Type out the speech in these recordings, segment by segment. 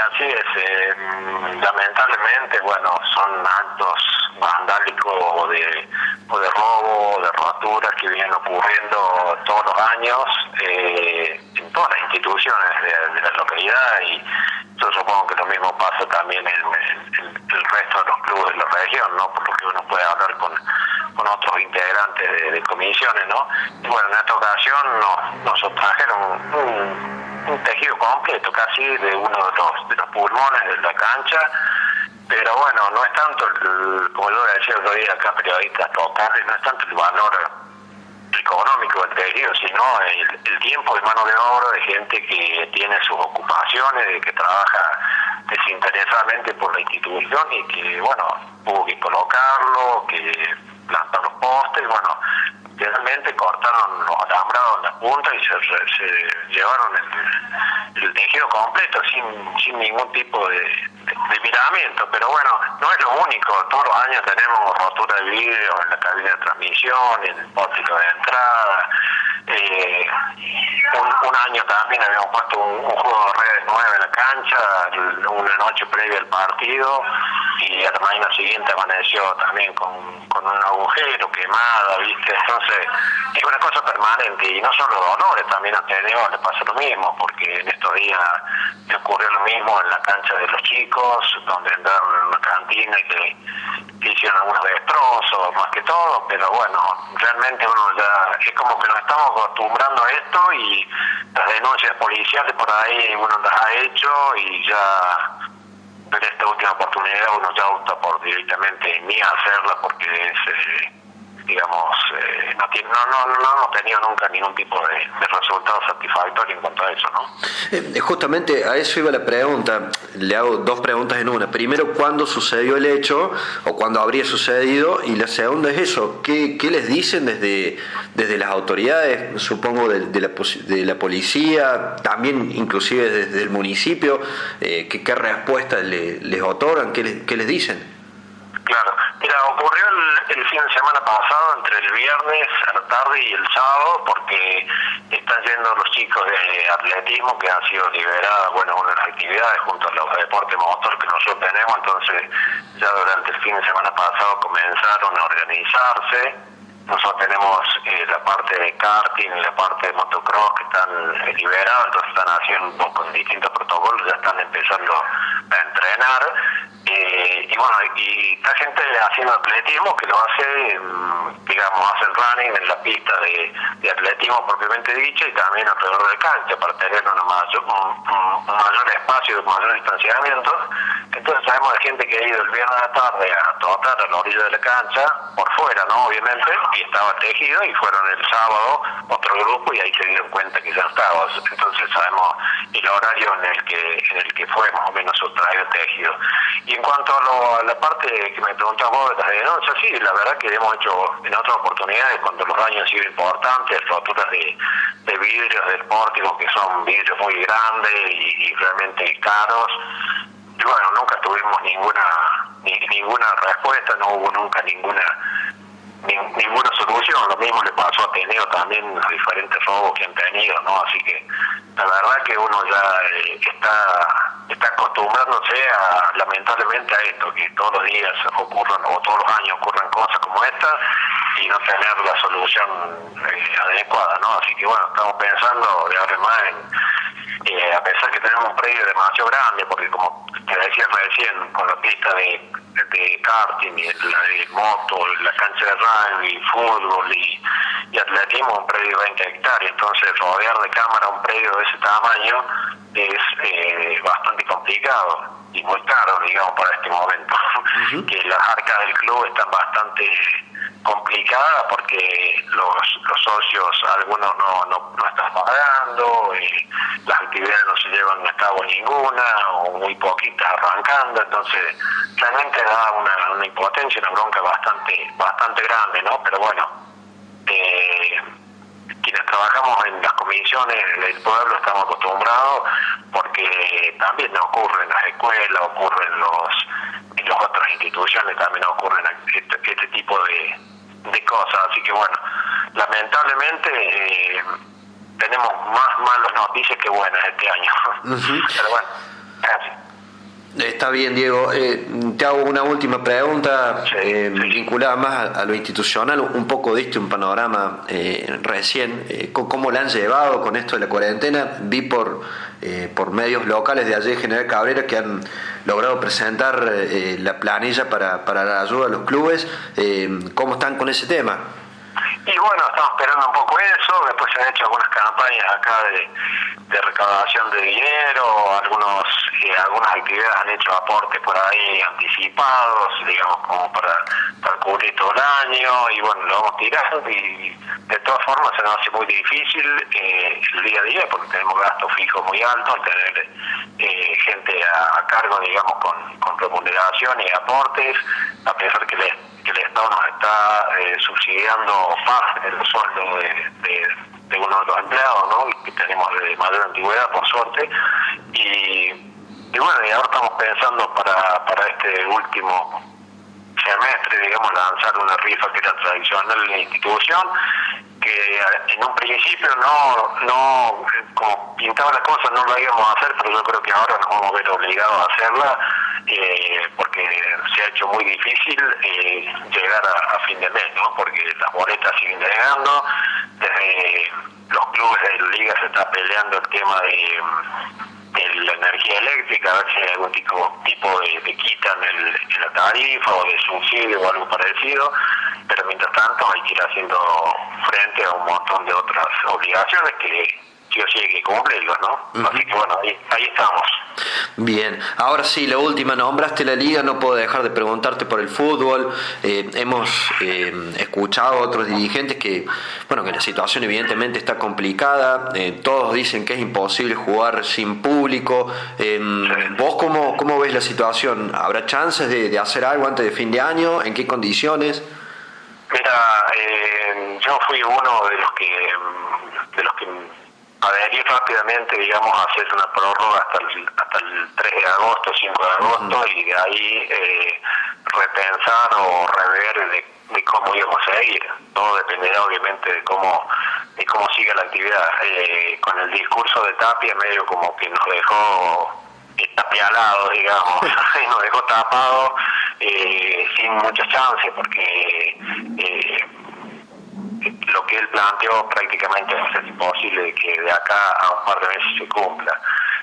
así es. Eh, lamentablemente, bueno, son actos vandálicos o de, o de robo, de roturas que vienen ocurriendo todos los años eh, en todas las instituciones de, la localidad y yo supongo que lo mismo pasa también en, el resto de los clubes de la región, ¿no? Por lo que uno puede hablar con, con otros integrantes de, comisiones, ¿no? Y bueno, en esta ocasión nos, nos trajeron un tejido completo casi de uno de los, de los pulmones de la cancha, pero bueno, no es tanto, el, como yo decía el otro día acá, periodistas totales, no es tanto el valor económico del tejido, sino el, tiempo de mano de obra de gente que tiene sus ocupaciones, de que trabaja desinteresadamente por la institución y que, bueno, hubo que colocarlo, que plantar los postes, bueno, realmente cortaron los alambrados en la punta y se, llevaron el, tejido completo sin, sin ningún tipo de, miramiento. Pero bueno, no es lo único. Todos los años tenemos rotura de vidrio en la cabina de transmisión, en el pórtico de entrada. Eh, un, año también habíamos puesto un, juego de redes nueve en la cancha, una noche previa al partido, a la mañana siguiente amaneció también con, con un agujero, quemada, ¿viste? Entonces, es una cosa permanente, y no solo dolores, también a Teneo le pasa lo mismo, porque en estos días me ocurrió lo mismo en la cancha de los chicos, donde entraron en una cantina y que, hicieron algunos destrozos, más que todo, pero bueno, realmente uno ya, es como que nos estamos acostumbrando a esto y las denuncias policiales por ahí uno las ha hecho y ya en esta última oportunidad uno ya opta por directamente ni hacerla porque es... Eh, digamos, eh, no, no, no, no, hemos tenido nunca ningún tipo de, resultado satisfactorio en cuanto a eso, ¿no? Eh, justamente a eso iba la pregunta. Le hago dos preguntas en una. Primero, ¿cuándo sucedió el hecho o cuándo habría sucedido? Y la segunda es eso, ¿qué, qué les dicen desde, desde las autoridades, supongo, de, la, de la policía, también inclusive desde el municipio? Eh, ¿qué, ¿Qué respuesta les otorgan? ¿Qué les, qué les dicen? Claro, mira, ocurrió el, fin de semana pasado, entre el viernes a la tarde y el sábado, porque están yendo los chicos de atletismo que han sido liberados, bueno, una de las actividades junto a los deportes motor que nosotros tenemos, entonces ya durante el fin de semana pasado comenzaron a organizarse. Nosotros tenemos eh, la parte de karting y la parte de motocross que están eh, liberados, entonces están haciendo un poco distintos protocolos, ya están empezando a entrenar eh, y bueno, y esta gente haciendo atletismo que lo hace, mm, digamos, hacen running en la pista de, atletismo propiamente dicho y también alrededor de cancha para tener una mayor, un, mayor espacio, un mayor distanciamiento. Entonces sabemos de gente que ha ido el viernes a la tarde a trotar a la orilla de la cancha, por fuera, ¿no? Obviamente, y estaba tejido y fueron el sábado otro grupo y ahí se dieron cuenta que ya estaba. Entonces sabemos el horario en el que en el que fue más o menos traje tejido. Y en cuanto a, la parte que me preguntabas vos de las denuncias, sí, la verdad que hemos hecho en otras oportunidades, cuando los daños han sido importantes, roturas de, de vidrios del pórtico, que son vidrios muy grandes y, realmente caros, y bueno, nunca tuvimos ninguna ninguna respuesta, no hubo nunca ninguna ninguna solución. Lo mismo le pasó a Teneo también, a diferentes robos que han tenido, ¿no? Así que la verdad que uno ya eh, está está acostumbrándose a, lamentablemente a esto, que todos los días ocurran o todos los años ocurran cosas como esta y no tener la solución eh, adecuada, ¿no? Así que bueno, estamos pensando de ahora más en, eh, a pesar que tenemos un predio demasiado grande, porque como te decía recién, con la pista de, de karting y la de moto, la cancha de rugby, fútbol y, y atletismo, un predio de 20 hectáreas, entonces rodear de cámara un predio de ese tamaño es eh, bastante complicado y muy caro, digamos, para este momento. que las arcas del club están bastante complicadas porque los, los socios, algunos no, no, no están pagando, y las actividades no se llevan a cabo ninguna o muy poquitas arrancando, entonces realmente da una, una impotencia, una bronca bastante, bastante grande, ¿no? Pero bueno, eh, quienes trabajamos en las comisiones del pueblo estamos acostumbrados porque también ocurre en las escuelas, ocurre en, los, en las otras instituciones, también ocurren de, cosas. Así que bueno, lamentablemente eh, tenemos más malas noticias que buenas este año. Pero bueno, gracias. Está bien, Diego. Eh, te hago una última pregunta eh, vinculada más a, lo institucional. Un poco diste un panorama eh, recién. ¿Cómo la han llevado con esto de la cuarentena? Vi por, por medios locales de ayer General Cabrera que han logrado presentar la planilla para, para la ayuda a los clubes. ¿Cómo están con ese tema? Y bueno, estamos esperando un poco eso, después se han hecho algunas campañas acá de, de recaudación de dinero, algunos eh, algunas actividades han hecho aportes por ahí anticipados, digamos, como para, para cubrir todo el año, y bueno, lo vamos tirando y de todas formas se nos hace muy difícil eh, el día a día porque tenemos gastos fijos muy altos, tener eh, gente a, cargo, digamos, con, con remuneración y aportes, a pesar que les Estado nos está eh, subsidiando parte del sueldo de, de, uno de los empleados, ¿no? que tenemos de mayor antigüedad, por suerte. Y, y bueno, y ahora estamos pensando para, para este último semestre, digamos, lanzar una rifa que era tradicional en la institución, que en un principio no, no, como pintaba la cosa, no lo íbamos a hacer, pero yo creo que ahora nos vamos a ver obligados a hacerla, eh, porque se ha hecho muy difícil eh, llegar a, fin de mes, ¿no? porque las boletas siguen llegando, desde los clubes de la liga se está peleando el tema de la energía eléctrica, a ver si hay algún tipo, tipo de, de quita en, el, en la tarifa o de subsidio o algo parecido, pero mientras tanto hay que ir haciendo frente a un montón de otras obligaciones que sí o sí hay que cumplirlo, ¿no? Así que bueno, ahí, ahí estamos. Bien, ahora sí, la última, nombraste la liga, no puedo dejar de preguntarte por el fútbol. Eh, hemos eh, escuchado a otros dirigentes que, bueno, que la situación evidentemente está complicada, eh, todos dicen que es imposible jugar sin público. ¿Vos cómo, cómo ves la situación? ¿Habrá chances de, de, hacer algo antes de fin de año? ¿En qué condiciones? Mira, yo fui uno de los que de los que adherir rápidamente, digamos, a hacer una prórroga hasta el, hasta el 3 de agosto, 5 de agosto, y de ahí eh, repensar o rever de, cómo íbamos a seguir. Todo dependerá, obviamente, de cómo de cómo sigue la actividad. Eh, con el discurso de Tapia, medio como que nos dejó tapialado, digamos, y nos dejó tapado eh, sin mucha chance, porque lo que él planteó prácticamente a ser imposible que de acá a un par de meses se cumpla.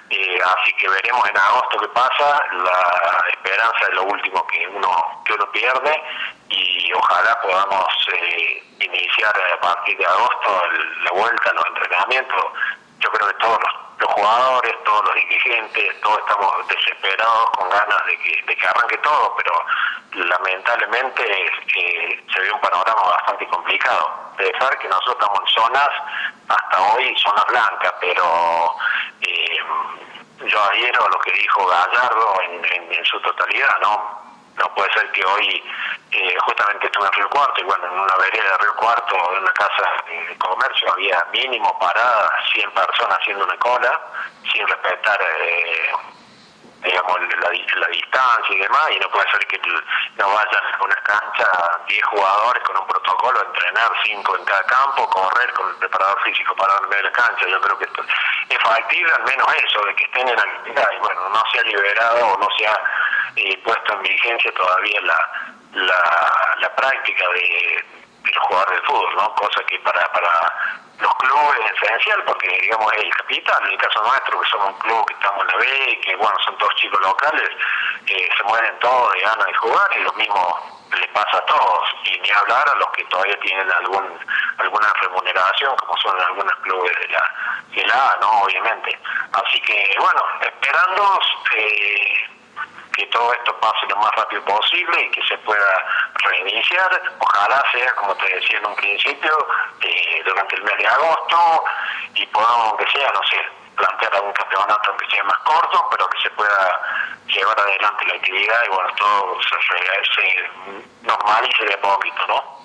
Eh, así que veremos en agosto qué pasa, la esperanza es lo último que uno, que uno pierde y ojalá podamos eh, iniciar a partir de agosto la vuelta, los entrenamientos. Yo creo que todos los, jugadores, todos los dirigentes, todos estamos desesperados con ganas de que, de que arranque todo, pero lamentablemente eh, se ve un panorama bastante complicado dejar que nosotros estamos en zonas, hasta hoy, zonas blancas, pero eh, yo adhiero a lo que dijo Gallardo en, en, su totalidad, ¿no? No puede ser que hoy, eh, justamente estuve en Río Cuarto, y bueno, en una vereda de Río Cuarto, en una casa de comercio, había mínimo paradas 100 personas haciendo una cola, sin respetar eh, digamos, la, la distancia y demás, y no puede ser que no vayan a una cancha 10 jugadores con un protocolo, entrenar 5 en cada campo, correr con el preparador físico para en la cancha. Yo creo que esto es factible, al menos eso, de que estén en actividad y bueno, no se ha liberado o no se ha eh, puesto en vigencia todavía la, la, la práctica de, de los de fútbol, ¿no? Cosa que para, para los clubes es esencial porque digamos es el capital, en el caso nuestro que somos un club que estamos en la B que bueno son todos chicos locales, eh, se mueren todos de ganas de jugar y lo mismo le pasa a todos. Y ni hablar a los que todavía tienen algún alguna remuneración como son algunos clubes de la de la A, no obviamente. Así que bueno esperando eh, que todo esto pase lo más rápido posible y que se pueda reiniciar. Ojalá sea, como te decía en un principio, eh, durante el mes de agosto y podamos, aunque sea, no sé, plantear algún campeonato que sea más corto, pero que se pueda llevar adelante la actividad y bueno, todo se, se normalice de poquito, ¿no?